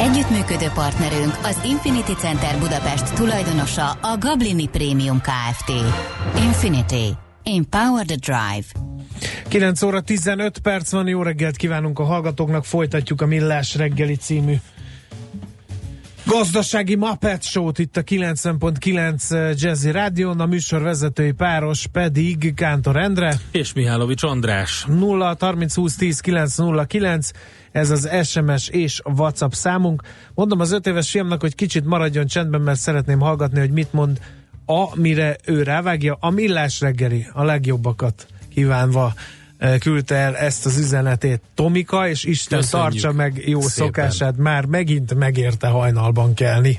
Együttműködő partnerünk az Infinity Center Budapest tulajdonosa a Gablini Premium Kft. Infinity. Empower the Drive. 9 óra 15 perc van, jó reggelt kívánunk a hallgatóknak, folytatjuk a Millás reggeli című gazdasági Muppet Show-t itt a 90.9 Jazzy Rádion, a műsor vezetői páros pedig Kántor Endre. És Mihálovics András. 0 30 20 10 909 ez az SMS és WhatsApp számunk. Mondom az öt éves fiamnak, hogy kicsit maradjon csendben, mert szeretném hallgatni, hogy mit mond, amire ő rávágja. A millás reggeli, a legjobbakat kívánva küldte el ezt az üzenetét Tomika, és Isten Köszönjük tartsa meg jó szépen. szokását, már megint megérte hajnalban kelni.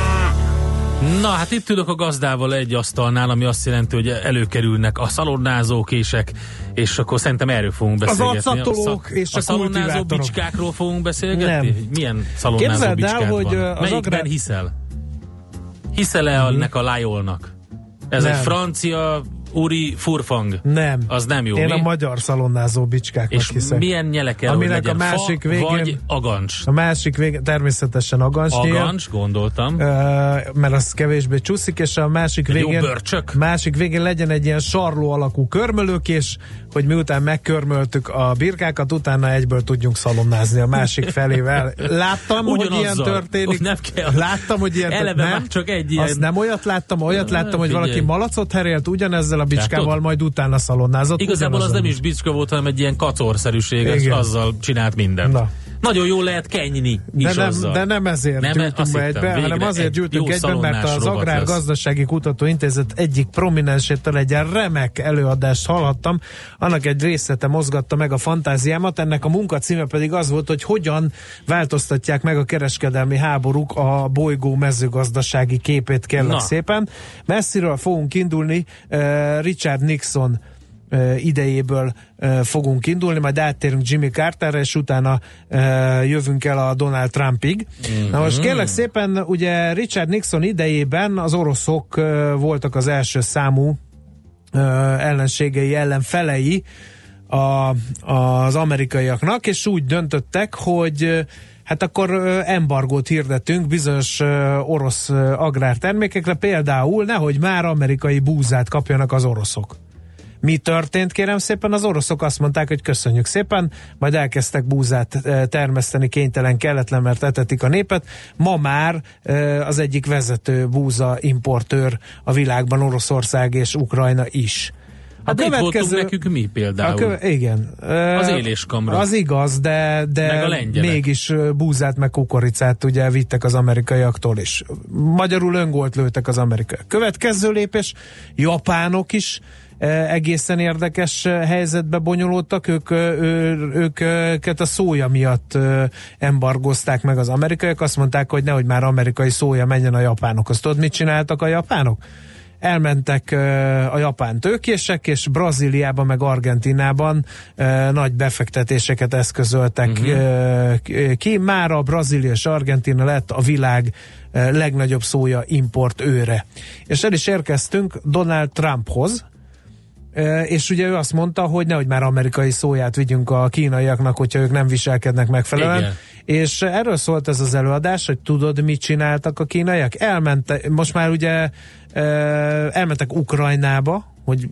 Na, hát itt ülök a gazdával egy asztalnál, ami azt jelenti, hogy előkerülnek a szalonnázókések, és akkor szerintem erről fogunk beszélgetni. acatolók és a szalonnázó kultivátorok. bicskákról fogunk beszélgetni? Nem. Hogy Milyen szalonnázó Képzeld el, bicskád hogy, van? ö, az Melyikben agrár- hiszel? Hiszel-e Mhm. ennek a lájolnak? Ez Nem. egy francia uri furfang. Nem. Az nem jó, Én mi? a magyar szalonnázó bicskáknak És hiszek. milyen nyele kell, Aminek legyen? a másik Fa végén- vagy agancs? A másik végén természetesen agancsnyél. Agancs, gondoltam. Ö, mert az kevésbé csúszik, és a másik Egy végén, másik végén legyen egy ilyen sarló alakú körmölőkés, hogy miután megkörmöltük a birkákat, utána egyből tudjunk szalonnázni a másik felével. Láttam, hogy ilyen Ugyanazzal. történik. Nem kell. Láttam, hogy ilyen Eleve nem, csak egy ilyen- Azt nem olyat láttam, olyat Na, láttam, hogy figyelj. valaki malacot herélt ugyanezzel a bicskával, Látod? majd utána szalonnázott. Igazából az nem is bicska volt, hanem egy ilyen kacorszerűség, azzal csinált mindent. Na. Nagyon jól lehet kenyni is De nem, azzal. de nem ezért Nem, gyűltünk be egybe, végre hanem azért egy gyűltünk jó egyben, mert az Agrár. Gazdasági Kutatóintézet egyik prominensétől egy remek előadást hallhattam. Annak egy részlete mozgatta meg a fantáziámat, ennek a munka címe pedig az volt, hogy hogyan változtatják meg a kereskedelmi háborúk a bolygó mezőgazdasági képét kérlek Na. szépen. Messziről fogunk indulni, eh, Richard Nixon idejéből fogunk indulni, majd áttérünk Jimmy Carterre, és utána jövünk el a Donald Trumpig. Na most kérlek szépen, ugye Richard Nixon idejében az oroszok voltak az első számú ellenségei, ellenfelei a, az amerikaiaknak, és úgy döntöttek, hogy hát akkor embargót hirdetünk bizonyos orosz agrártermékekre, például nehogy már amerikai búzát kapjanak az oroszok. Mi történt, kérem szépen? Az oroszok azt mondták, hogy köszönjük szépen, majd elkezdtek búzát eh, termeszteni, kénytelen, kelletlen, mert etetik a népet. Ma már eh, az egyik vezető búza importőr a világban Oroszország és Ukrajna is. Hát itt voltunk nekünk mi például. a köve, igen. Az Ö, éléskamra. Az igaz, de, de a mégis búzát meg kukoricát ugye vittek az amerikaiaktól is. Magyarul öngolt lőttek az amerikaiak. Következő lépés, japánok is egészen érdekes helyzetbe bonyolódtak, ők, ő, ők őket a szója miatt embargozták meg az amerikaiak, azt mondták, hogy nehogy már amerikai szója menjen a japánokhoz. Tudod, mit csináltak a japánok? elmentek a japán tőkések, és Brazíliában meg Argentinában nagy befektetéseket eszközöltek uh-huh. ki. Már a Brazília és Argentina lett a világ legnagyobb szója import őre. És el is érkeztünk Donald Trumphoz, és ugye ő azt mondta, hogy nehogy már amerikai szóját vigyünk a kínaiaknak, hogyha ők nem viselkednek megfelelően. Igen. És erről szólt ez az előadás, hogy tudod, mit csináltak a kínaiak? Elmentek, most már ugye elmentek Ukrajnába, hogy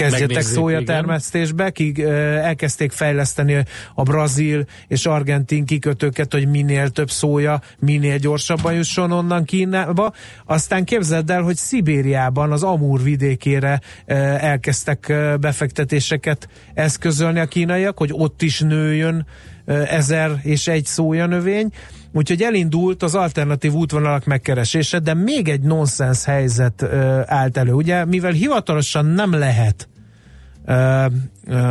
kezdjetek szójatermesztésbe, ki elkezdték fejleszteni a brazil és argentin kikötőket, hogy minél több szója, minél gyorsabban jusson onnan Kínába. Aztán képzeld el, hogy Szibériában, az Amur vidékére elkezdtek befektetéseket eszközölni a kínaiak, hogy ott is nőjön ezer és egy szója növény, úgyhogy elindult az alternatív útvonalak megkeresése, de még egy nonsens helyzet állt elő. Ugye, mivel hivatalosan nem lehet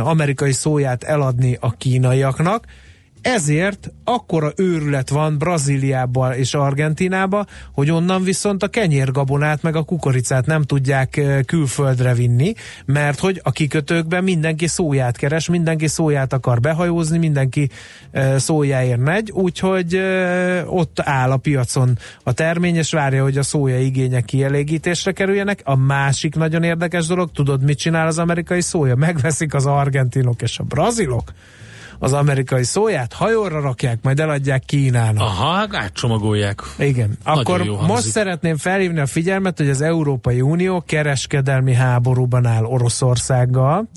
amerikai szóját eladni a kínaiaknak, ezért akkora őrület van Brazíliában és Argentinában, hogy onnan viszont a kenyérgabonát meg a kukoricát nem tudják külföldre vinni, mert hogy a kikötőkben mindenki szóját keres, mindenki szóját akar behajózni, mindenki szójáért megy, úgyhogy ott áll a piacon a termény, és várja, hogy a szója igények kielégítésre kerüljenek. A másik nagyon érdekes dolog, tudod, mit csinál az amerikai szója? Megveszik az argentinok és a brazilok, az amerikai szóját, hajóra rakják, majd eladják Kínának. Aha, átcsomagolják. Igen. Nagyon Akkor most hangzik. szeretném felhívni a figyelmet, hogy az Európai Unió kereskedelmi háborúban áll Oroszországgal,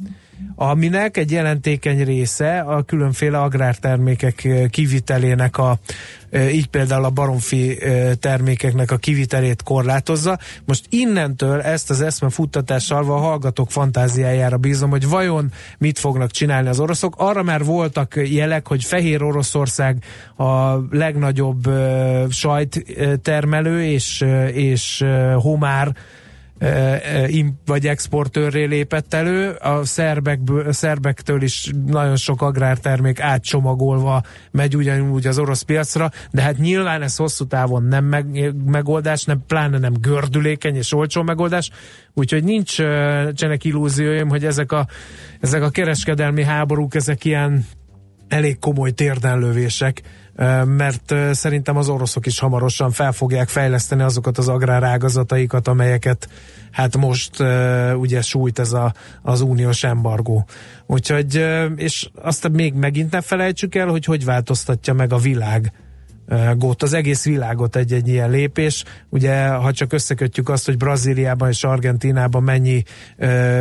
aminek egy jelentékeny része a különféle agrártermékek kivitelének a így például a baromfi termékeknek a kivitelét korlátozza. Most innentől ezt az eszme futtatással a hallgatók fantáziájára bízom, hogy vajon mit fognak csinálni az oroszok. Arra már voltak jelek, hogy Fehér Oroszország a legnagyobb uh, sajttermelő és, és homár vagy exportőrré lépett elő, a szerbekből, szerbektől is nagyon sok agrártermék átcsomagolva megy ugyanúgy az orosz piacra, de hát nyilván ez hosszú távon nem meg, megoldás, nem, pláne nem gördülékeny és olcsó megoldás, úgyhogy nincs csenek illúzióim, hogy ezek a, ezek a kereskedelmi háborúk, ezek ilyen elég komoly térdenlövések, mert szerintem az oroszok is hamarosan fel fogják fejleszteni azokat az agrárágazataikat, amelyeket hát most ugye sújt ez a, az uniós embargó. Úgyhogy, és azt még megint ne felejtsük el, hogy hogy változtatja meg a világ gót, az egész világot egy-egy ilyen lépés. Ugye, ha csak összekötjük azt, hogy Brazíliában és Argentinában mennyi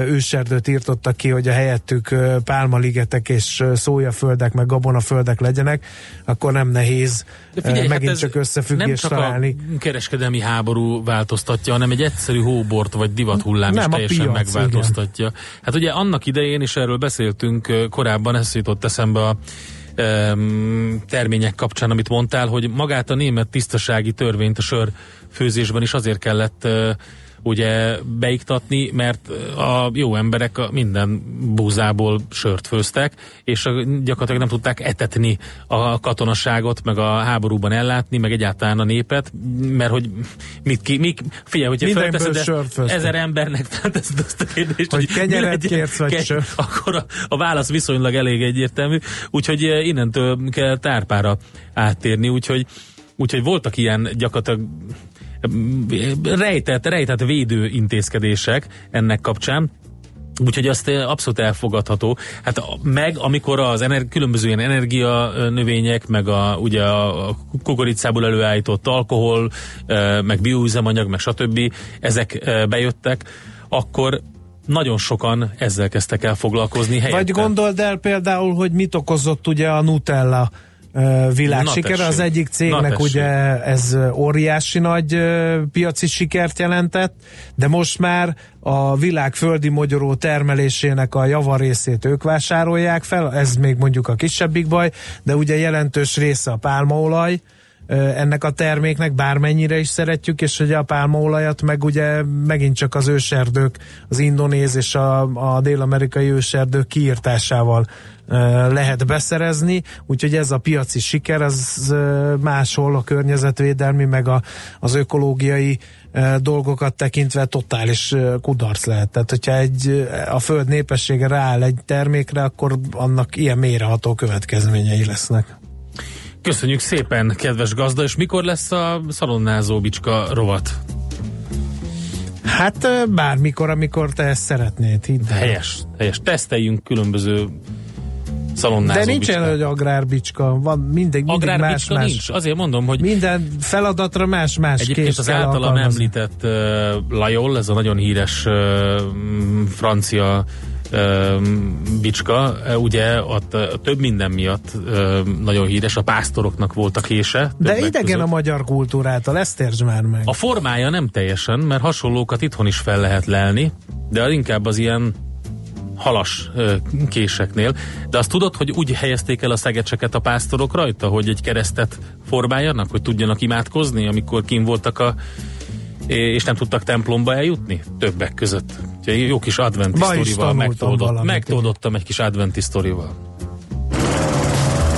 őserdőt írtottak ki, hogy a helyettük pálmaligetek és szójaföldek, meg gabonaföldek legyenek, akkor nem nehéz De figyelj, ö, megint hát csak összefüggést nem csak találni. a kereskedelmi háború változtatja, hanem egy egyszerű hóbort vagy divathullám Nem, is teljesen piac, megváltoztatja. Hát ugye annak idején is erről beszéltünk korábban, ez jutott eszembe a em, termények kapcsán, amit mondtál, hogy magát a német tisztasági törvényt a sör főzésben is azért kellett ö, ugye beiktatni, mert a jó emberek a minden búzából sört főztek, és gyakorlatilag nem tudták etetni a katonaságot, meg a háborúban ellátni, meg egyáltalán a népet, mert hogy mit ki, mik, figyelj, hogyha felteszed főztek. ezer embernek felteszed azt a kérdést, Hogy mi kenyeret legyen- kérsz, vagy ke- sört? akkor a, a válasz viszonylag elég egyértelmű, úgyhogy eh, innentől kell tárpára áttérni, úgyhogy, úgyhogy voltak ilyen gyakorlatilag rejtett, rejtett védő intézkedések ennek kapcsán, Úgyhogy azt eh, abszolút elfogadható. Hát meg, amikor az ener- különböző ilyen energia ö, növények, meg a, ugye a kukoricából előállított alkohol, ö, meg bioüzemanyag, meg stb. ezek bejöttek, akkor nagyon sokan ezzel kezdtek el foglalkozni helyette. Vagy gondold el például, hogy mit okozott ugye a Nutella tessék. Az egyik cégnek ugye ez óriási nagy piaci sikert jelentett, de most már a világ földi mogyoró termelésének a javarészét ők vásárolják fel, ez még mondjuk a kisebbik baj, de ugye jelentős része a pálmaolaj, ennek a terméknek, bármennyire is szeretjük, és ugye a pálmaolajat meg ugye megint csak az őserdők, az indonéz és a, a dél-amerikai őserdők kiírtásával ö, lehet beszerezni, úgyhogy ez a piaci siker, az máshol a környezetvédelmi, meg a, az ökológiai dolgokat tekintve totális kudarc lehet. Tehát, hogyha egy, a föld népessége rááll egy termékre, akkor annak ilyen mélyreható következményei lesznek. Köszönjük szépen, kedves gazda, és mikor lesz a szalonnázó bicska rovat? Hát bármikor, amikor te ezt szeretnéd, hidd el. Helyes, helyes. Teszteljünk különböző szalonnázó De nincs olyan, hogy agrárbicska, van mindig, mindig Agrárbicska más-más. nincs, azért mondom, hogy Minden feladatra más-más Egyébként az általam említett uh, Lajol, ez a nagyon híres uh, francia uh, bicska, uh, ugye ott uh, több minden miatt nagyon híres, a pásztoroknak volt a kése. De idegen között. a magyar kultúrától, ezt értsd már meg. A formája nem teljesen, mert hasonlókat itthon is fel lehet lelni, de inkább az ilyen halas késeknél. De azt tudod, hogy úgy helyezték el a szegecseket a pásztorok rajta, hogy egy keresztet formáljanak, hogy tudjanak imádkozni, amikor kim voltak a és nem tudtak templomba eljutni? Többek között. Úgyhogy jó kis adventi sztorival megtoldott, megtoldottam egy kis adventi sztorival.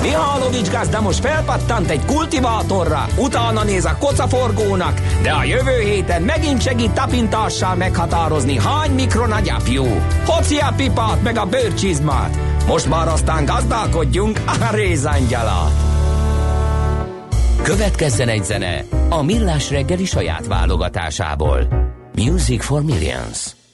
Mihálovics gazda most felpattant egy kultivátorra, utána néz a kocaforgónak, de a jövő héten megint segít tapintással meghatározni, hány mikron a gyapjú. Hoci a pipát meg a bőrcsizmát. Most már aztán gazdálkodjunk a rézangyalat. Következzen egy zene a Millás reggeli saját válogatásából. Music for Millions.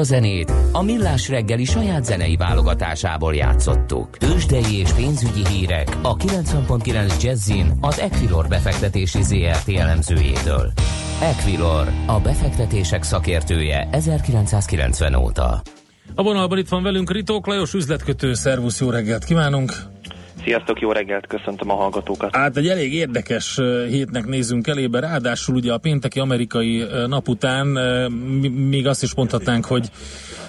A zenét a Millás reggeli saját zenei válogatásából játszottuk. Tőzsdei és pénzügyi hírek a 90.9 Jazzin az Equilor befektetési ZRT elemzőjétől. Equilor, a befektetések szakértője 1990 óta. A vonalban itt van velünk Ritók Lajos üzletkötő, szervusz, jó reggelt kívánunk! Sziasztok, jó reggelt, köszöntöm a hallgatókat. Hát egy elég érdekes hétnek nézünk elébe, ráadásul ugye a pénteki amerikai nap után még azt is mondhatnánk, hogy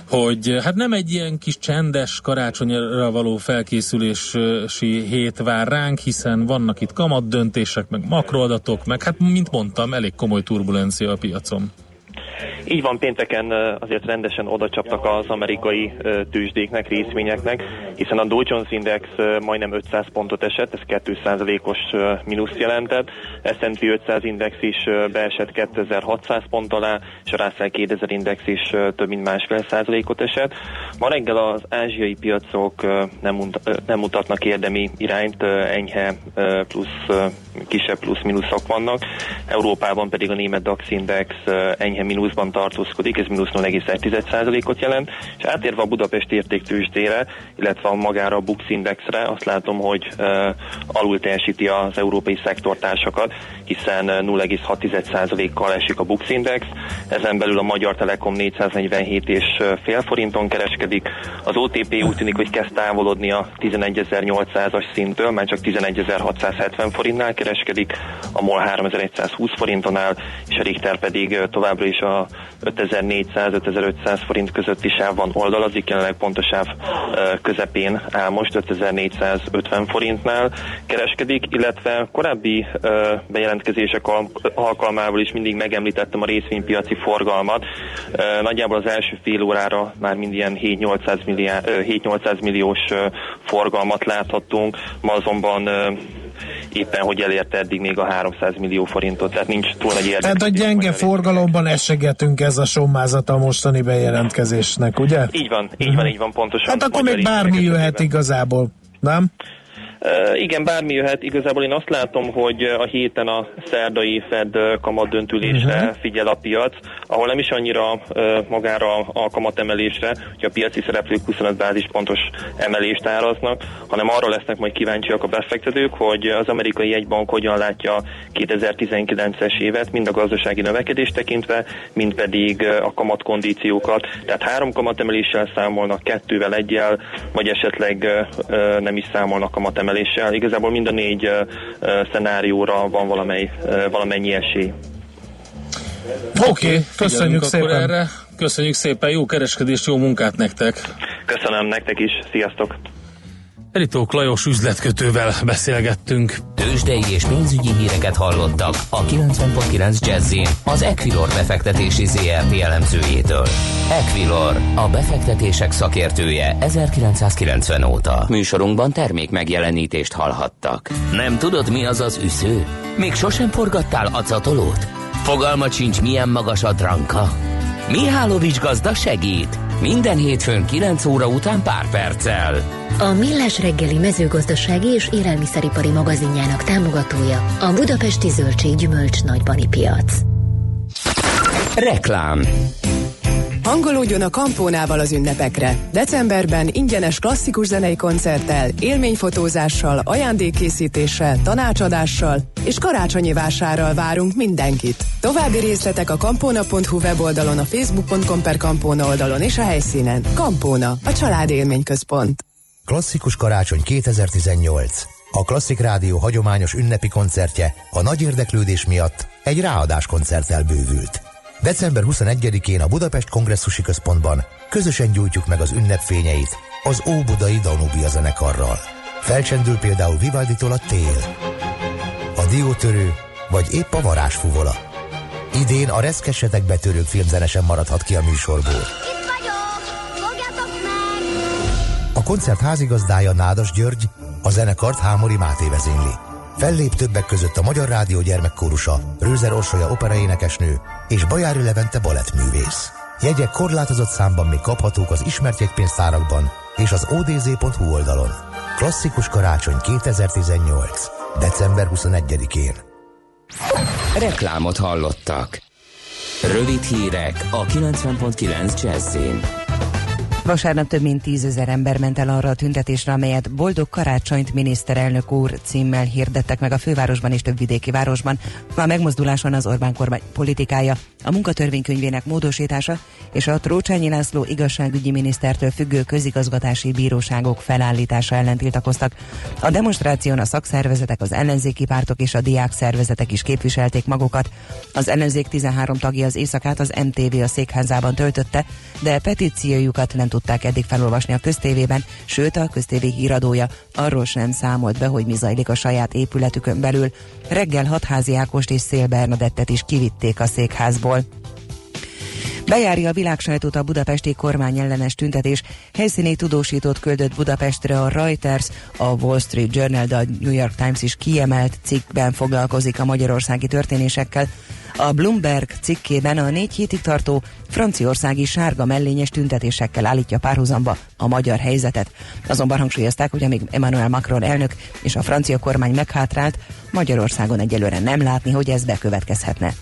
hogy hát nem egy ilyen kis csendes karácsonyra való felkészülési hét vár ránk, hiszen vannak itt kamat döntések, meg makroadatok, meg hát mint mondtam, elég komoly turbulencia a piacon. Így van, pénteken azért rendesen oda csaptak az amerikai tőzsdéknek, részvényeknek, hiszen a Dow Jones Index majdnem 500 pontot esett, ez 2%-os mínusz jelentett, S&P 500 Index is beesett 2600 pont alá, és a Russell 2000 Index is több mint másfél százalékot esett. Ma reggel az ázsiai piacok nem, mutatnak érdemi irányt, enyhe plusz, kisebb plusz-minuszok vannak. Európában pedig a német DAX Index enyhe mínuszban tartózkodik, ez mínusz 0,1%-ot jelent, és átérve a Budapest értéktősdére, illetve a magára a Bux Indexre, azt látom, hogy alul teljesíti az európai szektortársakat, hiszen 0,6%-kal esik a Bux Index, ezen belül a Magyar Telekom 447 és fél forinton kereskedik, az OTP úgy tűnik, hogy kezd távolodni a 11.800-as szintől, már csak 11.670 forintnál kereskedik, a MOL 3120 forinton áll, és a Richter pedig továbbra is a 5400-5500 forint közötti sávban oldalazik, jelenleg pont a sáv közepén áll most 5450 forintnál kereskedik, illetve korábbi bejelentkezések alkalmával is mindig megemlítettem a részvénypiaci forgalmat. Nagyjából az első fél órára már mind ilyen 7-800 milliós forgalmat láthattunk, ma azonban éppen hogy elérte eddig még a 300 millió forintot, tehát nincs túl nagy érdek. Tehát a gyenge forgalomban esegetünk ez a sommázat a mostani bejelentkezésnek, ugye? Így van, így van, így van, pontosan. Hát akkor még bármi jöhet igazából, nem? Igen, bármi jöhet. Igazából én azt látom, hogy a héten a szerdai Fed kamat döntülésre uh-huh. figyel a piac, ahol nem is annyira magára a kamatemelésre, hogy a piaci szereplők 25 bázispontos emelést áraznak, hanem arra lesznek majd kíváncsiak a befektetők, hogy az amerikai jegybank hogyan látja 2019-es évet, mind a gazdasági növekedést tekintve, mind pedig a kamatkondíciókat. Tehát három kamatemeléssel számolnak, kettővel egyel, vagy esetleg nem is számolnak kamatemeléssel emeléssel. Igazából mind a négy szenárióra van valamely, valamennyi esély. Oké, okay, köszönjük szépen. Erre. Köszönjük szépen, jó kereskedést, jó munkát nektek. Köszönöm nektek is, sziasztok. Eritók Lajos üzletkötővel beszélgettünk. Tőzsdei és pénzügyi híreket hallottak a 90.9 jazz az Equilor befektetési ZRT elemzőjétől. Equilor, a befektetések szakértője 1990 óta. Műsorunkban termék megjelenítést hallhattak. Nem tudod, mi az az üsző? Még sosem forgattál acatolót? Fogalmat sincs, milyen magas a dranka? Mihálovics gazda segít! Minden hétfőn 9 óra után pár perccel. A Millás reggeli mezőgazdasági és élelmiszeripari magazinjának támogatója a Budapesti Zöldség Gyümölcs Nagybani Piac. Reklám Hangolódjon a Kampónával az ünnepekre. Decemberben ingyenes klasszikus zenei koncerttel, élményfotózással, ajándékkészítéssel, tanácsadással és karácsonyi vásárral várunk mindenkit. További részletek a kampóna.hu weboldalon, a facebook.com per kampóna oldalon és a helyszínen. Kampóna, a család élményközpont. Klasszikus karácsony 2018. A Klasszik Rádió hagyományos ünnepi koncertje a nagy érdeklődés miatt egy ráadás koncerttel bővült. December 21-én a Budapest Kongresszusi Központban közösen gyújtjuk meg az ünnepfényeit az Óbudai Danubia zenekarral. Felcsendül például Vivaldi-tól a tél, a diótörő vagy épp a varázsfuvola. Idén a reszkesetek betörők filmzene sem maradhat ki a műsorból. A koncert házigazdája Nádas György, a zenekart Hámori Máté vezényli. Fellép többek között a Magyar Rádió gyermekkórusa, Rőzer Orsolya operaénekesnő és Bajári Levente balettművész. Jegyek korlátozott számban még kaphatók az ismert jegypénztárakban és az odz.hu oldalon. Klasszikus karácsony 2018. december 21-én. Reklámot hallottak. Rövid hírek a 90.9 Jazzin. Vasárnap több mint tízezer ember ment el arra a tüntetésre, amelyet Boldog Karácsonyt miniszterelnök úr címmel hirdettek meg a fővárosban és több vidéki városban. A megmozduláson az Orbán kormány politikája a munkatörvénykönyvének módosítása és a Trócsányi László igazságügyi minisztertől függő közigazgatási bíróságok felállítása ellen tiltakoztak. A demonstráción a szakszervezetek, az ellenzéki pártok és a diák szervezetek is képviselték magukat. Az ellenzék 13 tagja az éjszakát az MTV a székházában töltötte, de petíciójukat nem tudták eddig felolvasni a köztévében, sőt a köztévé híradója arról sem számolt be, hogy mi zajlik a saját épületükön belül. Reggel hatházi Ákost és Szél Bernadettet is kivitték a székházból. Bejárja a világsajtót a budapesti kormány ellenes tüntetés. Helyszíni tudósítót küldött Budapestre a Reuters, a Wall Street Journal, de a New York Times is kiemelt cikkben foglalkozik a magyarországi történésekkel. A Bloomberg cikkében a négy hétig tartó franciaországi sárga mellényes tüntetésekkel állítja párhuzamba a magyar helyzetet. Azonban hangsúlyozták, hogy amíg Emmanuel Macron elnök és a francia kormány meghátrált, Magyarországon egyelőre nem látni, hogy ez bekövetkezhetne.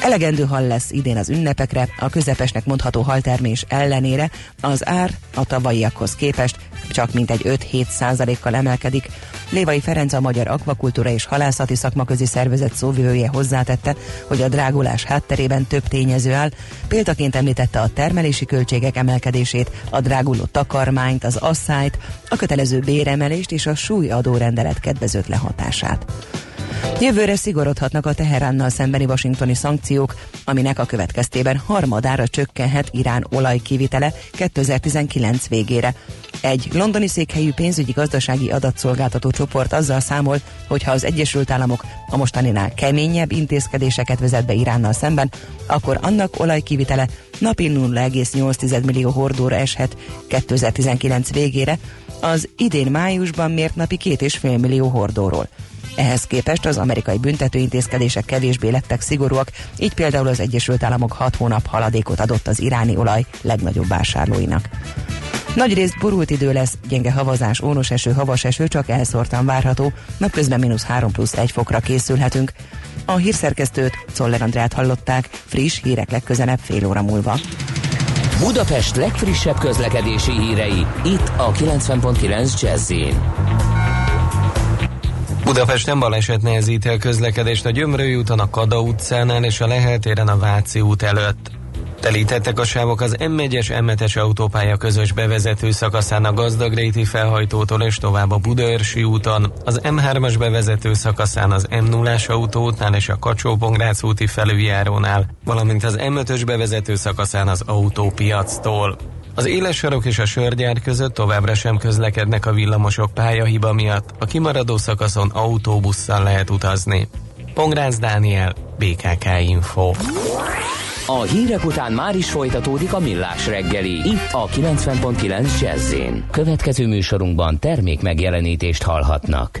Elegendő hal lesz idén az ünnepekre, a közepesnek mondható haltermés ellenére az ár a tavalyiakhoz képest csak mintegy 5-7 százalékkal emelkedik. Lévai Ferenc a Magyar Akvakultúra és Halászati Szakmaközi Szervezet szóvivője hozzátette, hogy a drágulás hátterében több tényező áll. Példaként említette a termelési költségek emelkedését, a dráguló takarmányt, az asszályt, a kötelező béremelést és a súlyadórendelet kedvezőtlen hatását. Jövőre szigorodhatnak a Teheránnal szembeni washingtoni szankciók, aminek a következtében harmadára csökkenhet Irán olajkivitele 2019 végére. Egy londoni székhelyű pénzügyi gazdasági adatszolgáltató csoport azzal számol, hogy ha az Egyesült Államok a mostaninál keményebb intézkedéseket vezet be Iránnal szemben, akkor annak olajkivitele napi 0,8 millió hordóra eshet 2019 végére, az idén májusban mért napi 2,5 millió hordóról. Ehhez képest az amerikai büntetőintézkedések kevésbé lettek szigorúak, így például az Egyesült Államok 6 hónap haladékot adott az iráni olaj legnagyobb vásárlóinak. Nagy részt borult idő lesz, gyenge havazás, ónos eső, havas eső csak elszórtan várható, napközben mínusz 3 plusz 1 fokra készülhetünk. A hírszerkesztőt, Czoller Andrát hallották, friss hírek legközelebb fél óra múlva. Budapest legfrissebb közlekedési hírei, itt a 90.9 jazz Budapesten baleset nehezíti a közlekedést a Gyömrői úton, a Kada utcánál és a Lehel téren a Váci út előtt. Telítettek a sávok az M1-es M7-es autópálya közös bevezető szakaszán a Gazdagréti felhajtótól és tovább a Budaörsi úton, az M3-as bevezető szakaszán az M0-as autóútnál és a kacsó úti felüljárónál, valamint az M5-ös bevezető szakaszán az autópiactól. Az éles sarok és a sörgyár között továbbra sem közlekednek a villamosok pályahiba miatt, a kimaradó szakaszon autóbusszal lehet utazni. Pongrász Dániel, BKK Info. A hírek után már is folytatódik a millás reggeli, itt a 90.9 jazz Következő műsorunkban termék megjelenítést hallhatnak.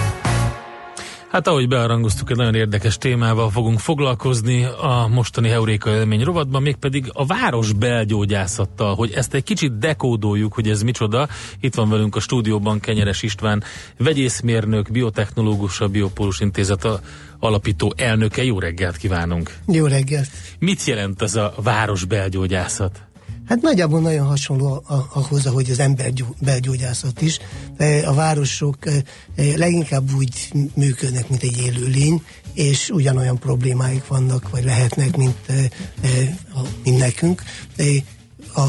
Hát ahogy bearangoztuk, egy nagyon érdekes témával fogunk foglalkozni a mostani Heuréka élmény rovatban, mégpedig a város belgyógyászattal, hogy ezt egy kicsit dekódoljuk, hogy ez micsoda. Itt van velünk a stúdióban Kenyeres István, vegyészmérnök, biotechnológus, a Biopólus Intézet alapító elnöke. Jó reggelt kívánunk! Jó reggelt! Mit jelent ez a város belgyógyászat? Hát nagyjából nagyon hasonló ahhoz, ahogy az belgyógyászat is. A városok leginkább úgy működnek, mint egy élőlény, és ugyanolyan problémáik vannak, vagy lehetnek, mint, mint nekünk. A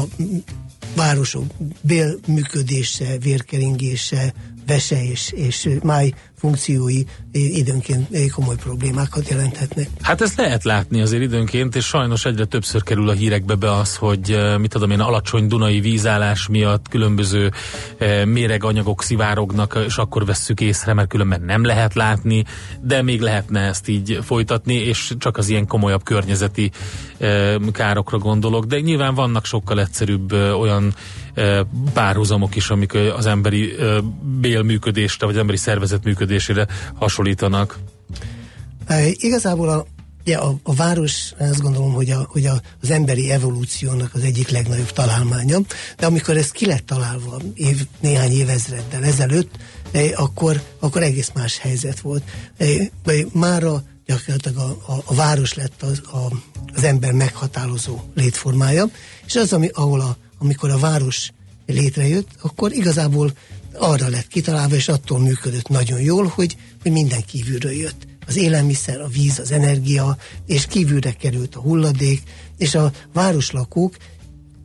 városok bélműködése, vérkeringése, vese és, és máj funkciói időnként komoly problémákat jelenthetnek. Hát ezt lehet látni azért időnként, és sajnos egyre többször kerül a hírekbe be az, hogy eh, mit tudom én, alacsony dunai vízállás miatt különböző eh, méreganyagok szivárognak, és akkor vesszük észre, mert különben nem lehet látni, de még lehetne ezt így folytatni, és csak az ilyen komolyabb környezeti eh, károkra gondolok, de nyilván vannak sokkal egyszerűbb olyan párhuzamok is, amik az emberi bélműködésre, vagy emberi szervezet működésére hasonlítanak. Igazából a, ja, a, a város, azt gondolom, hogy, a, hogy a, az emberi evolúciónak az egyik legnagyobb találmánya, de amikor ez ki lett találva év, néhány évezreddel ezelőtt, akkor, akkor egész más helyzet volt. Mára gyakorlatilag a, a, a város lett az, a, az ember meghatározó létformája, és az, ami, ahol a, amikor a város létrejött, akkor igazából arra lett kitalálva, és attól működött nagyon jól, hogy, hogy minden kívülről jött. Az élelmiszer, a víz, az energia, és kívülre került a hulladék, és a városlakók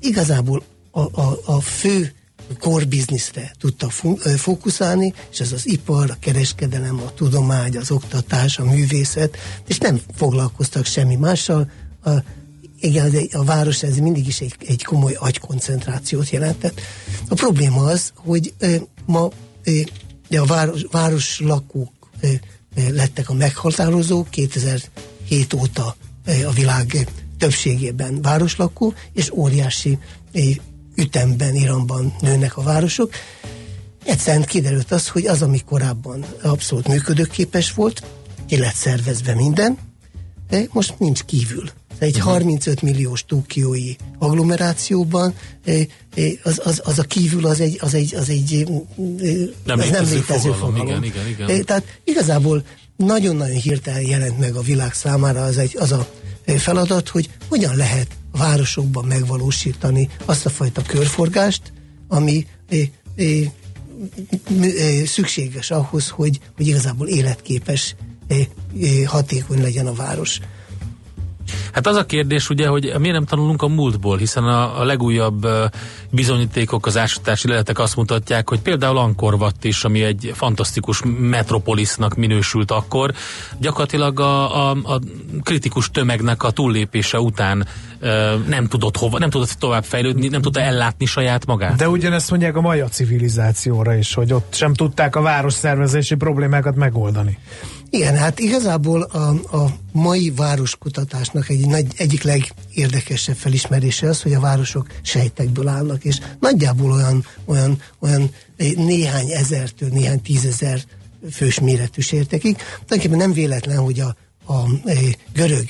igazából a, a, a fő core tudta fókuszálni, és ez az ipar, a kereskedelem, a tudomány, az oktatás, a művészet, és nem foglalkoztak semmi mással, a igen, a város ez mindig is egy, egy komoly agykoncentrációt jelentett. A probléma az, hogy ma e, a város, város lakók lettek a meghatározók, 2007 óta a világ többségében városlakó, és óriási ütemben, iramban nőnek a városok. Egyszerűen kiderült az, hogy az, ami korábban abszolút működőképes volt, ki lett szervezve minden, de most nincs kívül egy uh-huh. 35 milliós Tokiói agglomerációban az, az, az a kívül az egy, az egy, az egy nem, az nem létező fogalom. fogalom. Igen, igen, igen. Tehát igazából nagyon-nagyon hirtelen jelent meg a világ számára az, egy, az a feladat, hogy hogyan lehet városokban megvalósítani azt a fajta körforgást, ami szükséges ahhoz, hogy, hogy igazából életképes, hatékony legyen a város. Hát az a kérdés ugye, hogy miért nem tanulunk a múltból, hiszen a, a legújabb bizonyítékok, az ásatási leletek azt mutatják, hogy például Ankorvatt is, ami egy fantasztikus metropolisnak minősült akkor, gyakorlatilag a, a, a kritikus tömegnek a túllépése után nem tudott hova, nem tudott tovább fejlődni, nem tudta ellátni saját magát. De ugyanezt mondják a maja civilizációra is, hogy ott sem tudták a város szervezési problémákat megoldani. Igen, hát igazából a, a mai városkutatásnak egy nagy, egyik legérdekesebb felismerése az, hogy a városok sejtekből állnak, és nagyjából olyan, olyan, olyan néhány ezertől, néhány tízezer fős méretű sértekig. Tulajdonképpen nem véletlen, hogy a, a, a görög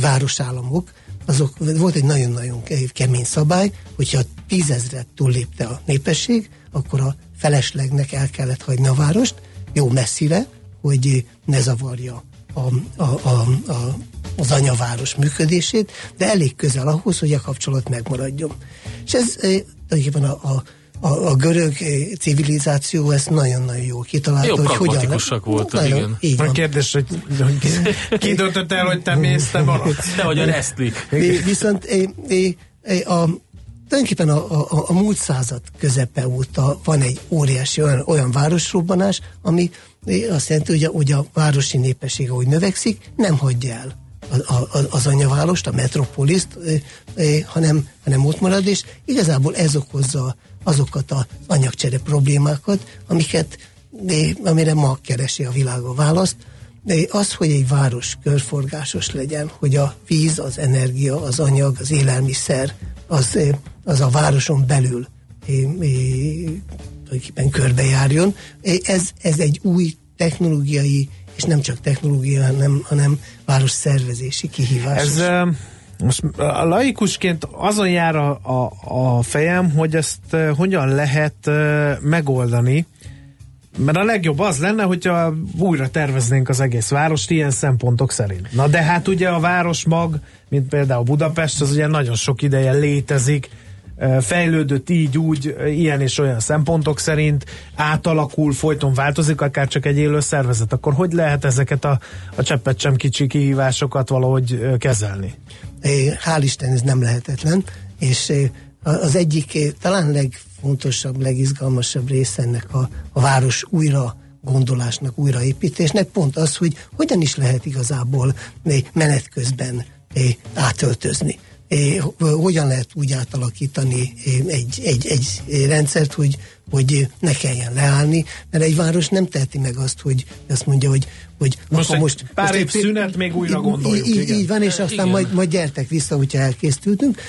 városállamok, azok volt egy nagyon-nagyon kemény szabály, hogyha tízezret túllépte a népesség, akkor a feleslegnek el kellett hagyni a várost, jó messzire, hogy ne zavarja a, a, a, a, az anyaváros működését, de elég közel ahhoz, hogy a kapcsolat megmaradjon. És ez eh, tulajdonképpen a, a a, a görög eh, civilizáció ezt nagyon-nagyon jól kitalálta. Jó, hogy hogyan, voltak, igen. Így van. A kérdés, hogy, hogy ki döntött el, hogy te mész, te maradsz. Te vagy a resztlik. Viszont a, a, tulajdonképpen a, a, a múlt század közepe óta van egy óriási olyan, olyan városrobbanás, ami azt jelenti, hogy a, hogy a városi népesség, ahogy növekszik, nem hagyja el az anyavárost, a metropoliszt, hanem, hanem ott marad, és igazából ez okozza azokat az anyagcsere problémákat, amiket, amire ma keresi a világ a választ, de az, hogy egy város körforgásos legyen, hogy a víz, az energia, az anyag, az élelmiszer, az, az a városon belül tulajdonképpen körbejárjon. Ez, ez egy új technológiai, és nem csak technológia, hanem, hanem város szervezési kihívás. Ez, most a laikusként azon jár a, a, a fejem, hogy ezt hogyan lehet megoldani, mert a legjobb az lenne, hogyha újra terveznénk az egész várost ilyen szempontok szerint. Na de hát ugye a városmag, mint például Budapest, az ugye nagyon sok ideje létezik, fejlődött így, úgy, ilyen és olyan szempontok szerint, átalakul, folyton változik, akár csak egy élő szervezet, akkor hogy lehet ezeket a, a cseppet sem kicsi kihívásokat valahogy kezelni? Hál' Isten ez nem lehetetlen, és az egyik talán legfontosabb, legizgalmasabb része ennek a, a város újra gondolásnak, újraépítésnek pont az, hogy hogyan is lehet igazából menet közben átöltözni. Ho- Hogyan lehet úgy átalakítani egy, egy, egy rendszert, hogy, hogy ne kelljen leállni, mert egy város nem teheti meg azt, hogy azt mondja, hogy, hogy Most akkor most pár most év egy- szünet, még újra gondoljuk, Így, igen. így van, és aztán majd, majd gyertek vissza, hogyha elkészültünk.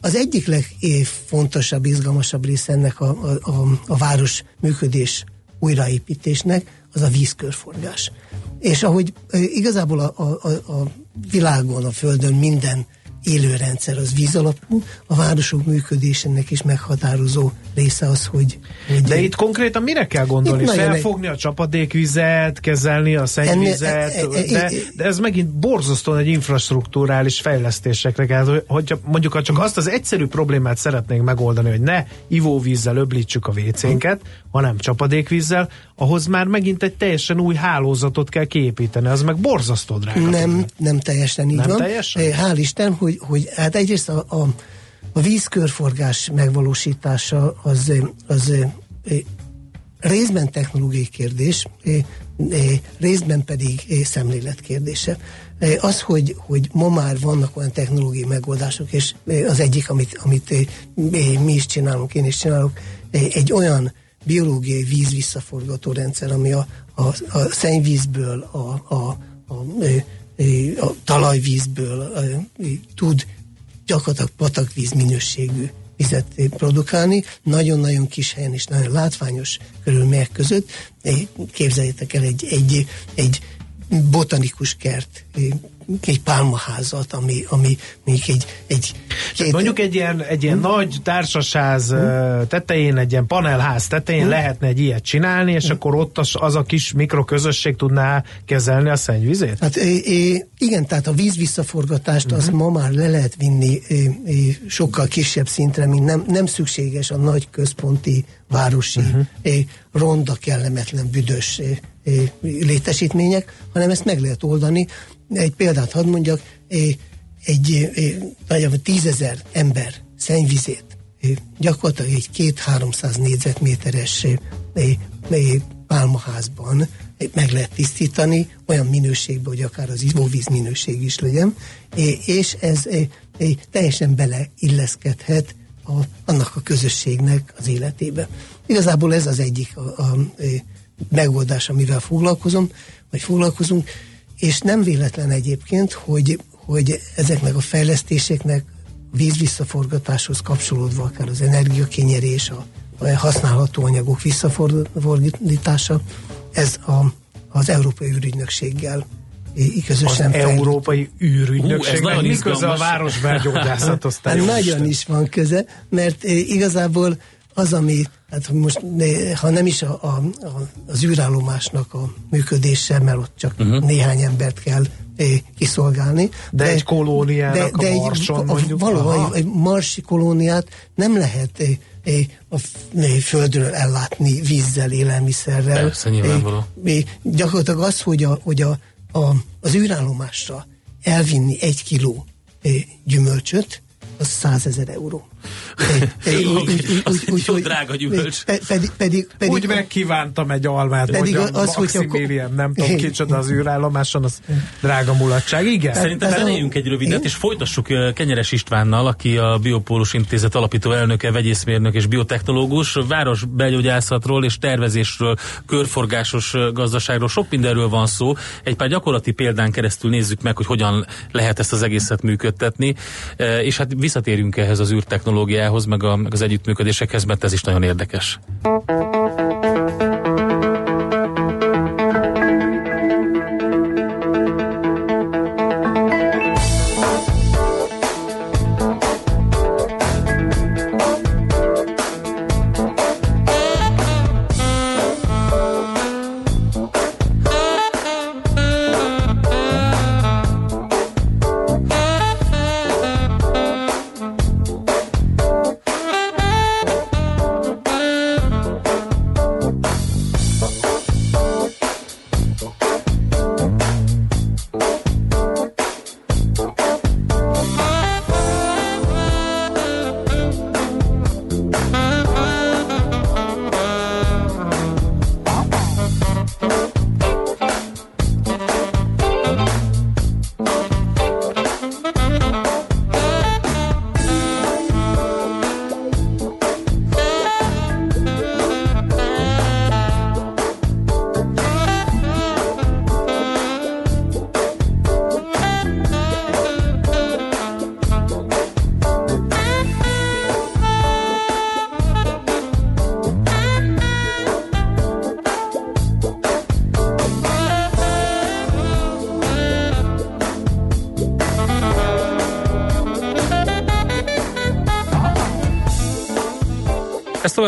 Az egyik legfontosabb, izgalmasabb része ennek a, a, a, a város működés újraépítésnek az a vízkörforgás. És ahogy igazából a, a, a világon, a Földön minden élő rendszer az víz alapú, a városok működésének is meghatározó része az, hogy... hogy De itt konkrétan mire kell gondolni? Felfogni a csapadékvizet, kezelni a szennyvizet, e- e- de, e- de ez megint borzasztóan egy infrastruktúrális fejlesztésekre kell, hogy- hogyha mondjuk ha csak azt az egyszerű problémát szeretnénk megoldani, hogy ne ivóvízzel öblítsük a WC-nket, hanem csapadékvízzel, ahhoz már megint egy teljesen új hálózatot kell kiépíteni, az meg borzasztó drága. Nem, nem teljesen így Nem van. teljesen? Eh, Hál' Isten, hogy, hogy hát egyrészt a, a, a vízkörforgás megvalósítása az, eh, az eh, részben technológiai kérdés, részben pedig szemlélet kérdése. Az, hogy, hogy ma már vannak olyan technológiai megoldások, és az egyik, amit, amit mi is csinálunk, én is csinálok, egy olyan biológiai víz visszaforgató rendszer, ami a, a, a szennyvízből, a, a, a, a, a talajvízből a, tud gyakorlatilag patakvíz minőségű vizet produkálni, nagyon-nagyon kis helyen és nagyon látványos körülmények között. Képzeljétek el egy, egy, egy botanikus kert, egy pálmaházat, ami, ami még egy, egy Két... Mondjuk egy ilyen, egy ilyen nagy társasház hm. tetején, egy ilyen panelház tetején hm. lehetne egy ilyet csinálni, és hm. akkor ott az, az a kis mikroközösség tudná kezelni a szennyvizét? Hát é, igen, tehát a víz visszaforgatást uh-huh. azt ma már le lehet vinni é, é, sokkal kisebb szintre, mint nem, nem szükséges a nagy központi városi uh-huh. é, ronda, kellemetlen, büdös é, é, létesítmények, hanem ezt meg lehet oldani. Egy példát hadd mondjak, egy nagyjából tízezer ember szennyvizét gyakorlatilag egy két-háromszáz négyzetméteres pálmaházban meg lehet tisztítani olyan minőségben, hogy akár az ivóvíz minőség is legyen, és ez teljesen beleilleszkedhet a, annak a közösségnek az életébe. Igazából ez az egyik a, a, a megoldás, amivel foglalkozom, vagy foglalkozunk, és nem véletlen egyébként, hogy, hogy ezeknek a fejlesztéseknek vízvisszaforgatáshoz kapcsolódva akár az energiakényerés, a, a használható anyagok visszafordítása, ez a, az Európai űrügynökséggel közösen az fejl... Európai űrügynökségnek uh, mi köze a városbelgyógyászathoz? Nagyon is van köze, mert igazából az, ami, hát most ha nem is a, a, a, az űrállomásnak a működése, mert ott csak uh-huh. néhány embert kell kiszolgálni. De, de egy kolóniának de, de a marson egy, mondjuk? Valóban egy marsi kolóniát nem lehet a földről ellátni vízzel, élelmiszerrel. Persze, nyilvánvaló. Gyakorlatilag az, hogy, a, hogy a, a, az űrállomásra elvinni egy kiló gyümölcsöt, az százezer euró. Úgy drága gyümölcs. Pedig, pedig, pedig, úgy megkívántam egy almát, pedig az, hogy Maximilian, nem tudom kicsoda az űrállomáson, az drága mulatság. Igen. Szerintem zenéljünk egy rövidet, és folytassuk Kenyeres Istvánnal, aki a Biopólus Intézet alapító elnöke, vegyészmérnök és biotechnológus, város belgyógyászatról és tervezésről, körforgásos gazdaságról, sok mindenről van szó. Egy pár gyakorlati példán keresztül nézzük meg, hogy hogyan lehet ezt az egészet működtetni, és hát visszatérjünk ehhez az űrtechnológiához, meg, a, meg az együttműködésekhez, mert ez is nagyon érdekes.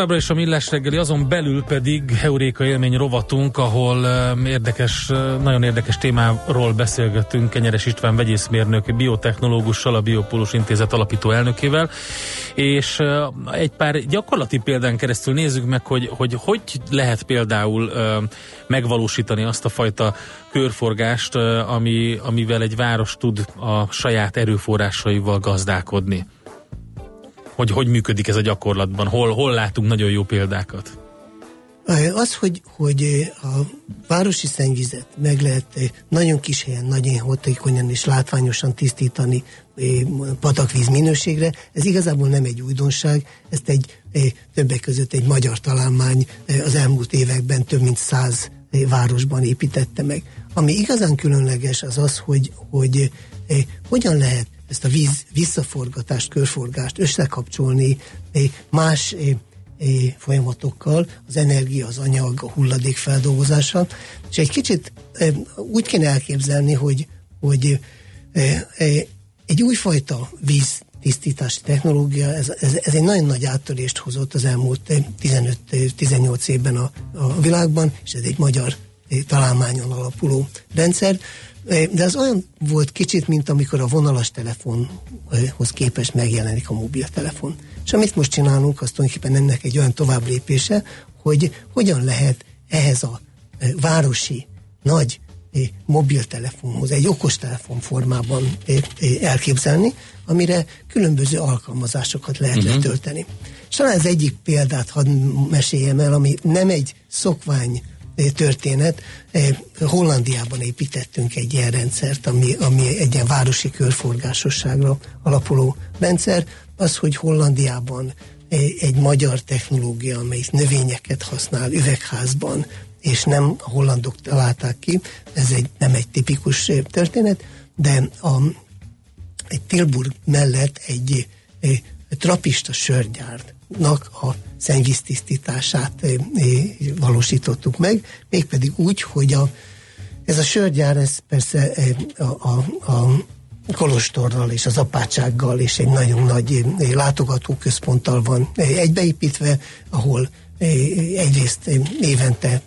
Továbbra is a Millás reggeli, azon belül pedig Heuréka élmény rovatunk, ahol érdekes, nagyon érdekes témáról beszélgetünk Kenyeres István vegyészmérnök, biotechnológussal, a Biopolus Intézet alapító elnökével, és egy pár gyakorlati példán keresztül nézzük meg, hogy hogy, hogy lehet például megvalósítani azt a fajta körforgást, ami, amivel egy város tud a saját erőforrásaival gazdálkodni hogy hogy működik ez a gyakorlatban, hol, hol látunk nagyon jó példákat? Az, hogy, hogy a városi szennyvizet meg lehet nagyon kis helyen, nagyon hatékonyan és látványosan tisztítani patakvíz minőségre, ez igazából nem egy újdonság, ezt egy többek között egy magyar találmány az elmúlt években több mint száz városban építette meg. Ami igazán különleges az az, hogy, hogy hogyan lehet ezt a víz visszaforgatást, körforgást összekapcsolni más folyamatokkal, az energia, az anyag, a hulladék feldolgozása. És egy kicsit úgy kéne elképzelni, hogy, hogy egy újfajta víz tisztítási technológia, ez, ez, ez egy nagyon nagy áttörést hozott az elmúlt 15-18 évben a, a világban, és ez egy magyar találmányon alapuló rendszer. De az olyan volt kicsit, mint amikor a vonalas telefonhoz képest megjelenik a mobiltelefon. És amit most csinálunk, az tulajdonképpen ennek egy olyan tovább lépése, hogy hogyan lehet ehhez a városi nagy mobiltelefonhoz, egy okostelefon formában elképzelni, amire különböző alkalmazásokat lehet uh-huh. letölteni. És talán ez egyik példát hadd meséljem el, ami nem egy szokvány történet. Hollandiában építettünk egy ilyen rendszert, ami, ami egy ilyen városi körforgásosságra alapuló rendszer. Az, hogy Hollandiában egy magyar technológia, amely növényeket használ üvegházban, és nem a hollandok találták ki, ez egy, nem egy tipikus történet, de a, egy Tilburg mellett egy, egy trapista sörgyárnak a szennyvíztisztítását valósítottuk meg, mégpedig úgy, hogy a, ez a sörgyár, ez persze a, a, a Kolostorral és az apátsággal és egy nagyon nagy látogatóközponttal van egybeépítve, ahol egyrészt évente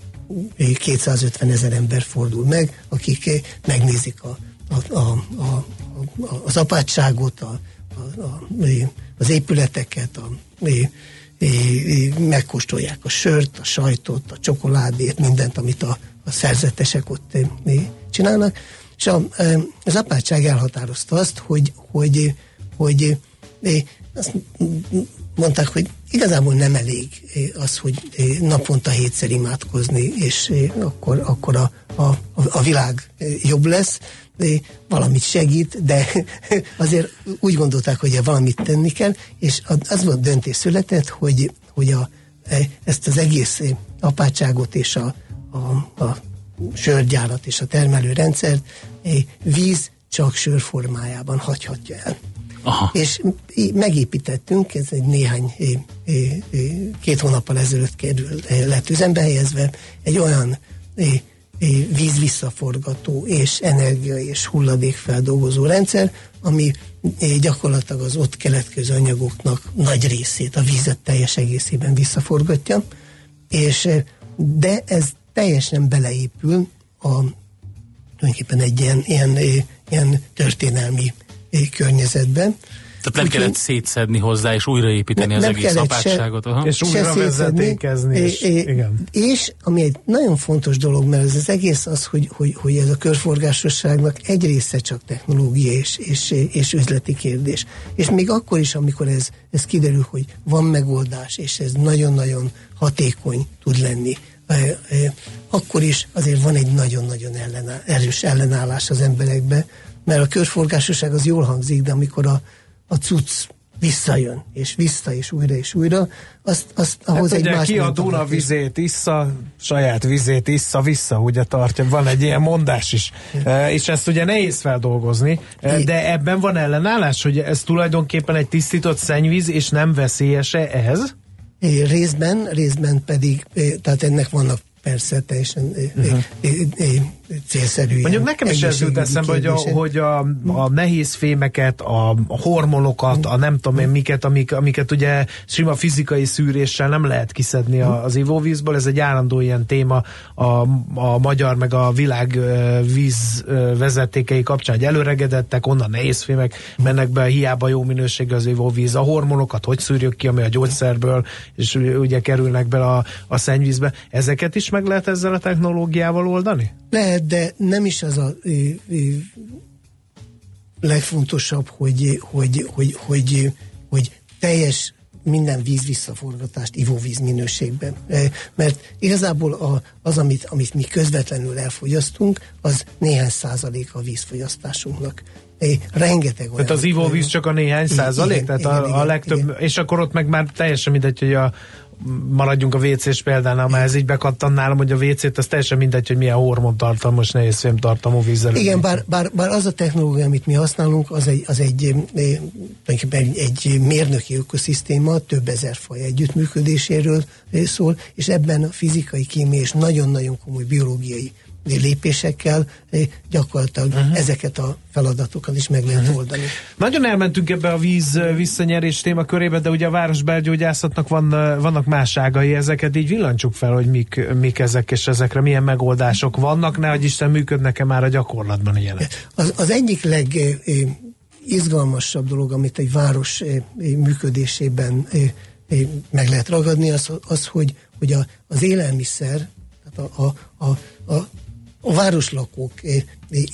250 ezer ember fordul meg, akik megnézik a, a, a, a, az apátságot, a, a, a, az épületeket, a, megkóstolják a sört, a sajtot, a csokoládét, mindent, amit a, a szerzetesek ott csinálnak. És a, az apátság elhatározta azt, hogy, hogy, hogy azt mondták, hogy igazából nem elég az, hogy naponta hétszer imádkozni, és akkor, akkor a, a, a világ jobb lesz, valamit segít, de azért úgy gondolták, hogy valamit tenni kell, és az volt döntés született, hogy, hogy a, ezt az egész apátságot és a, a, a sörgyárat és a termelőrendszert víz csak sör formájában hagyhatja el. Aha. És megépítettünk, ez egy néhány két hónappal ezelőtt kerül, lett üzembe helyezve, egy olyan víz visszaforgató és energia és hulladékfeldolgozó rendszer, ami gyakorlatilag az ott keletkező anyagoknak nagy részét, a vízet teljes egészében visszaforgatja, és de ez teljesen beleépül a tulajdonképpen egy ilyen, ilyen, ilyen történelmi környezetben, tehát nem kellett szétszedni hozzá, és újraépíteni nem, az egész apátságot. Se, és újra vezetékezni. És, és, igen. és ami egy nagyon fontos dolog, mert ez az egész az, hogy, hogy, hogy ez a körforgásosságnak egy része csak technológia és, és, és üzleti kérdés. És még akkor is, amikor ez, ez kiderül, hogy van megoldás, és ez nagyon-nagyon hatékony tud lenni, akkor is azért van egy nagyon-nagyon ellenáll, erős ellenállás az emberekbe, mert a körforgásosság az jól hangzik, de amikor a, a cucc visszajön, és vissza, és újra, és újra, azt, azt ahhoz hát egy ugye, más... ki a Duna vizét issza, saját vizét issza, vissza, ugye tartja, van egy ilyen mondás is, e, és ezt ugye nehéz feldolgozni, e, de ebben van ellenállás, hogy ez tulajdonképpen egy tisztított szennyvíz, és nem veszélyese ez? É, részben, részben pedig, tehát ennek vannak persze teljesen uh-huh. Célszerű. Mondjuk nekem is ez jut eszembe, hogy, a, hogy a, a nehéz fémeket, a, hormonokat, a nem tudom én miket, amik, amiket ugye sima fizikai szűréssel nem lehet kiszedni az ivóvízből, ez egy állandó ilyen téma a, a magyar meg a világ víz vezetékei kapcsán, hogy előregedettek, onnan nehéz fémek mennek be, hiába jó minőségű az ivóvíz, a hormonokat hogy szűrjük ki, ami a gyógyszerből, és ugye kerülnek bele a, a szennyvízbe. Ezeket is meg lehet ezzel a technológiával oldani? Lehet, de nem is az a ö, ö, legfontosabb, hogy, hogy, hogy, hogy, hogy teljes minden víz visszaforgatást ivóvíz minőségben. Mert igazából a, az, amit, amit mi közvetlenül elfogyasztunk, az néhány százalék a vízfogyasztásunknak. Rengeteg olyan. Tehát az ivóvíz csak a néhány százalék? Igen, tehát igen, a, a igen, legtöbb, igen. és akkor ott meg már teljesen mindegy, hogy a maradjunk a WC-s példánál, mert ez így bekattan nálam, hogy a WC-t az teljesen mindegy, hogy milyen hormontartalmos, nehézfém tartalmú vízzel. Igen, bár, bár, bár az a technológia, amit mi használunk, az egy, az egy, eh, egy, egy mérnöki ökoszisztéma, több ezer faj együttműködéséről eh, szól, és ebben a fizikai, kémiai és nagyon-nagyon komoly biológiai lépésekkel eh, gyakorlatilag uh-huh. ezeket a feladatokat is meg lehet uh-huh. oldani. Nagyon elmentünk ebbe a víz eh, visszanyerés témakörébe, de ugye a városbelgyógyászatnak van, eh, vannak más ágai, ezeket így villancsuk fel, hogy mik, mik ezek, és ezekre milyen megoldások vannak, ne hogy Isten működnek-e már a gyakorlatban ilyenek. Az, az egyik leg izgalmasabb dolog, amit egy város működésében meg lehet ragadni, az, az hogy, hogy a, az élelmiszer, tehát a, a, a, a a városlakók eh,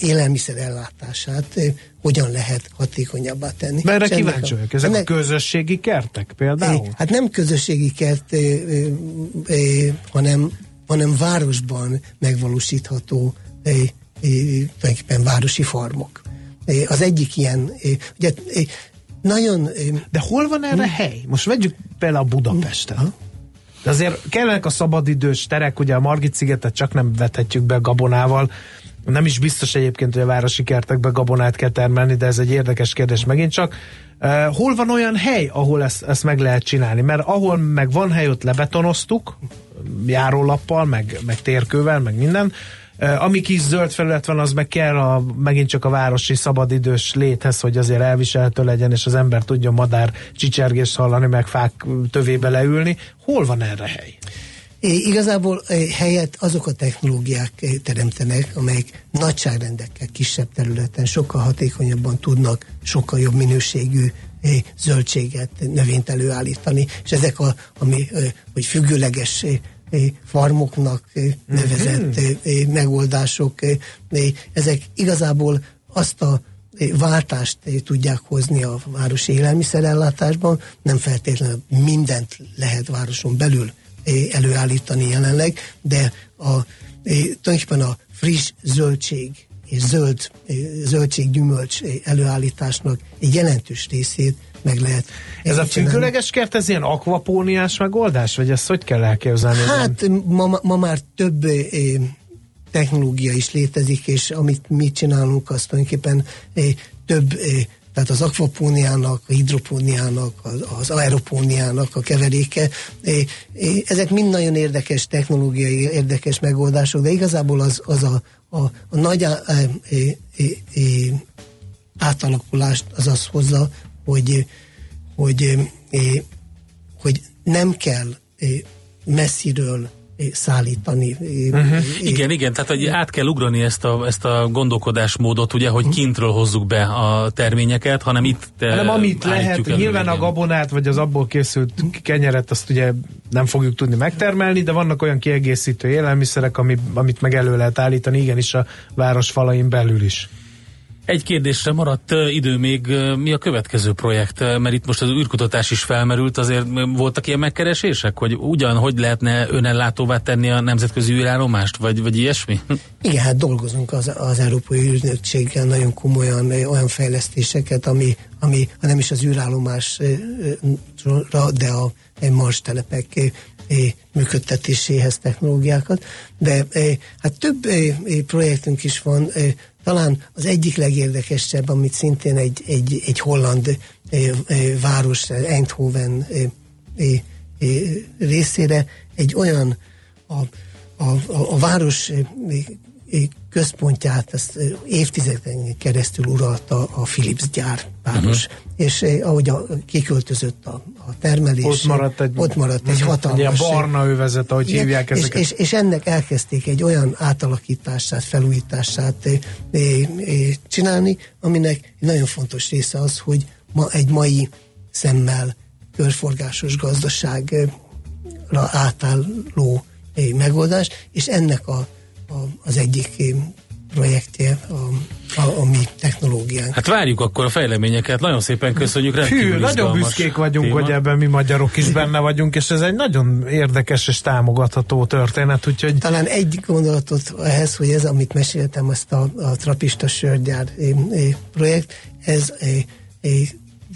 élelmiszer ellátását eh, hogyan lehet hatékonyabbá tenni. Mert erre kíváncsi vagyok. Ezek a ennek- közösségi kertek például? Eh, Hát nem közösségi kert, eh, eh, eh, hanem, hanem városban megvalósítható eh, eh, tulajdonképpen városi farmok. Eh, Az egyik ilyen, eh, ugye eh, nagyon... eh, De hol van erre hely? Most vegyük például Budapestet. De azért kellenek a szabadidős terek, ugye a Margit szigetet csak nem vethetjük be gabonával. Nem is biztos egyébként, hogy a városi kertekbe gabonát kell termelni, de ez egy érdekes kérdés megint csak. Uh, hol van olyan hely, ahol ezt, ezt meg lehet csinálni? Mert ahol meg van hely, ott lebetonoztuk, járólappal, meg, meg térkővel, meg minden. Uh, ami kis zöld felület van, az meg kell a, megint csak a városi szabadidős léthez, hogy azért elviselhető legyen, és az ember tudjon madár csicsergést hallani, meg fák tövébe leülni. Hol van erre hely? É, Igazából helyett azok a technológiák teremtenek, amelyek nagyságrendekkel kisebb területen sokkal hatékonyabban tudnak sokkal jobb minőségű zöldséget, növényt előállítani, és ezek a, ami, hogy függőleges farmoknak eh, nevezett megoldások, ezek igazából azt a váltást tudják hozni a városi élelmiszerellátásban, nem feltétlenül mindent lehet városon belül előállítani jelenleg, de a, tulajdonképpen a friss zöldség és zöld, zöldség gyümölcs eh, előállításnak egy jelentős részét meg lehet Ez a függőleges kert, ez ilyen akvapóniás megoldás? Vagy ezt hogy kell elképzelni? Hát ma, ma már több eh, technológia is létezik, és amit mi csinálunk, azt tulajdonképpen eh, több, eh, tehát az akvapóniának, a hidropóniának, az, az aeropóniának a keveréke. Ezek mind nagyon érdekes technológiai, érdekes megoldások, de igazából az, az a, a, a nagy á- eh, eh, eh, átalakulást az az hozza, hogy, hogy, eh, hogy nem kell eh, messziről eh, szállítani. eh, Igen, igen, tehát hogy át kell ugrani ezt a, ezt a gondolkodásmódot, ugye, hogy kintről hozzuk be a terményeket, hanem itt Hanem amit lehet, elő, nyilván a igen. gabonát, vagy az abból készült kenyeret, azt ugye nem fogjuk tudni megtermelni, de vannak olyan kiegészítő élelmiszerek, ami, amit meg elő lehet állítani, igenis a város falain belül is. Egy kérdésre maradt idő még, mi a következő projekt? Mert itt most az űrkutatás is felmerült, azért voltak ilyen megkeresések, hogy ugyan, hogy lehetne önellátóvá tenni a nemzetközi űrállomást, vagy, vagy ilyesmi? Igen, hát dolgozunk az, az Európai Űrnökséggel nagyon komolyan olyan fejlesztéseket, ami, ami nem is az űrállomásra, de a Mars telepek működtetéséhez technológiákat. De hát több projektünk is van, talán az egyik legérdekesebb, amit szintén egy, egy, egy holland város, Eindhoven részére egy olyan a, a, a, a város központját ezt évtizedeken keresztül uralta a Philips gyár páros, uh-huh. és ahogy a, kiköltözött a, a termelés, ott maradt egy, ott maradt egy hatalmas... Ilyen barna övezet, ahogy igen, hívják ezeket. És, és, és ennek elkezdték egy olyan átalakítását, felújítását é, é, é, csinálni, aminek egy nagyon fontos része az, hogy ma egy mai szemmel körforgásos gazdaságra átálló megoldás, és ennek a, az egyik projektje a, a, a mi technológiánk. Hát várjuk akkor a fejleményeket, nagyon szépen köszönjük. Hű, nagyon büszkék vagyunk, téma. hogy ebben mi magyarok is benne vagyunk, és ez egy nagyon érdekes és támogatható történet, úgyhogy... Talán egy gondolatot ehhez, hogy ez, amit meséltem, azt a, a trapista sörgyár projekt, ez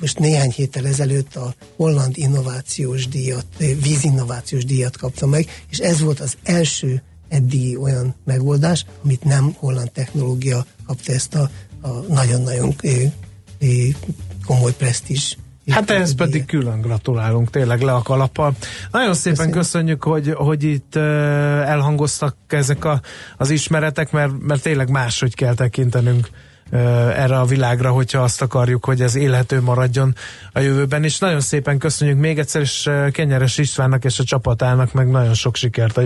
most néhány héttel ezelőtt a holland innovációs díjat, vízinnovációs díjat kapta meg, és ez volt az első eddigi olyan megoldás, amit nem holland technológia kapta ezt a, a nagyon-nagyon komoly presztízs Hát ehhez pedig külön gratulálunk, tényleg le a kalappal. Nagyon szépen Köszönjük, köszönjük hogy, hogy itt elhangoztak ezek a, az ismeretek, mert, mert tényleg máshogy kell tekintenünk erre a világra, hogyha azt akarjuk, hogy ez élhető maradjon a jövőben. És nagyon szépen köszönjük még egyszer, és Kenyeres Istvánnak és a csapatának meg nagyon sok sikert a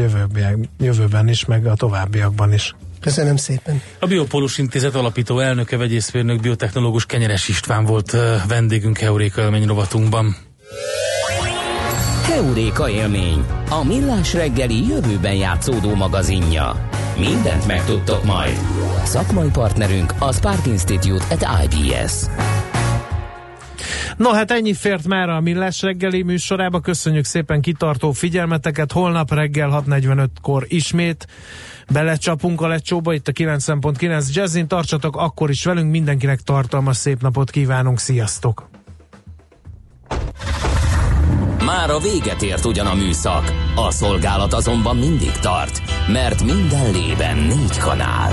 jövőben, is, meg a továbbiakban is. Köszönöm szépen. A Biopolus Intézet alapító elnöke, vegyészférnök, biotechnológus Kenyeres István volt vendégünk Euréka élmény rovatunkban. Heuréka élmény, a millás reggeli jövőben játszódó magazinja. Mindent megtudtok majd. Szakmai partnerünk a Spark Institute at IBS. No hát ennyi fért már a Millás reggeli műsorába. Köszönjük szépen kitartó figyelmeteket. Holnap reggel 6.45-kor ismét belecsapunk a lecsóba itt a 90.9 Jazzin. Tartsatok akkor is velünk. Mindenkinek tartalmas szép napot kívánunk. Sziasztok! Már a véget ért ugyan a műszak, a szolgálat azonban mindig tart, mert minden lében négy kanál.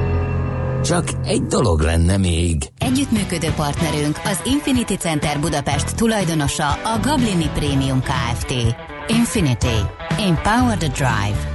Csak egy dolog lenne még. Együttműködő partnerünk az Infinity Center Budapest tulajdonosa a Gablini Premium Kft. Infinity. Empower the Drive.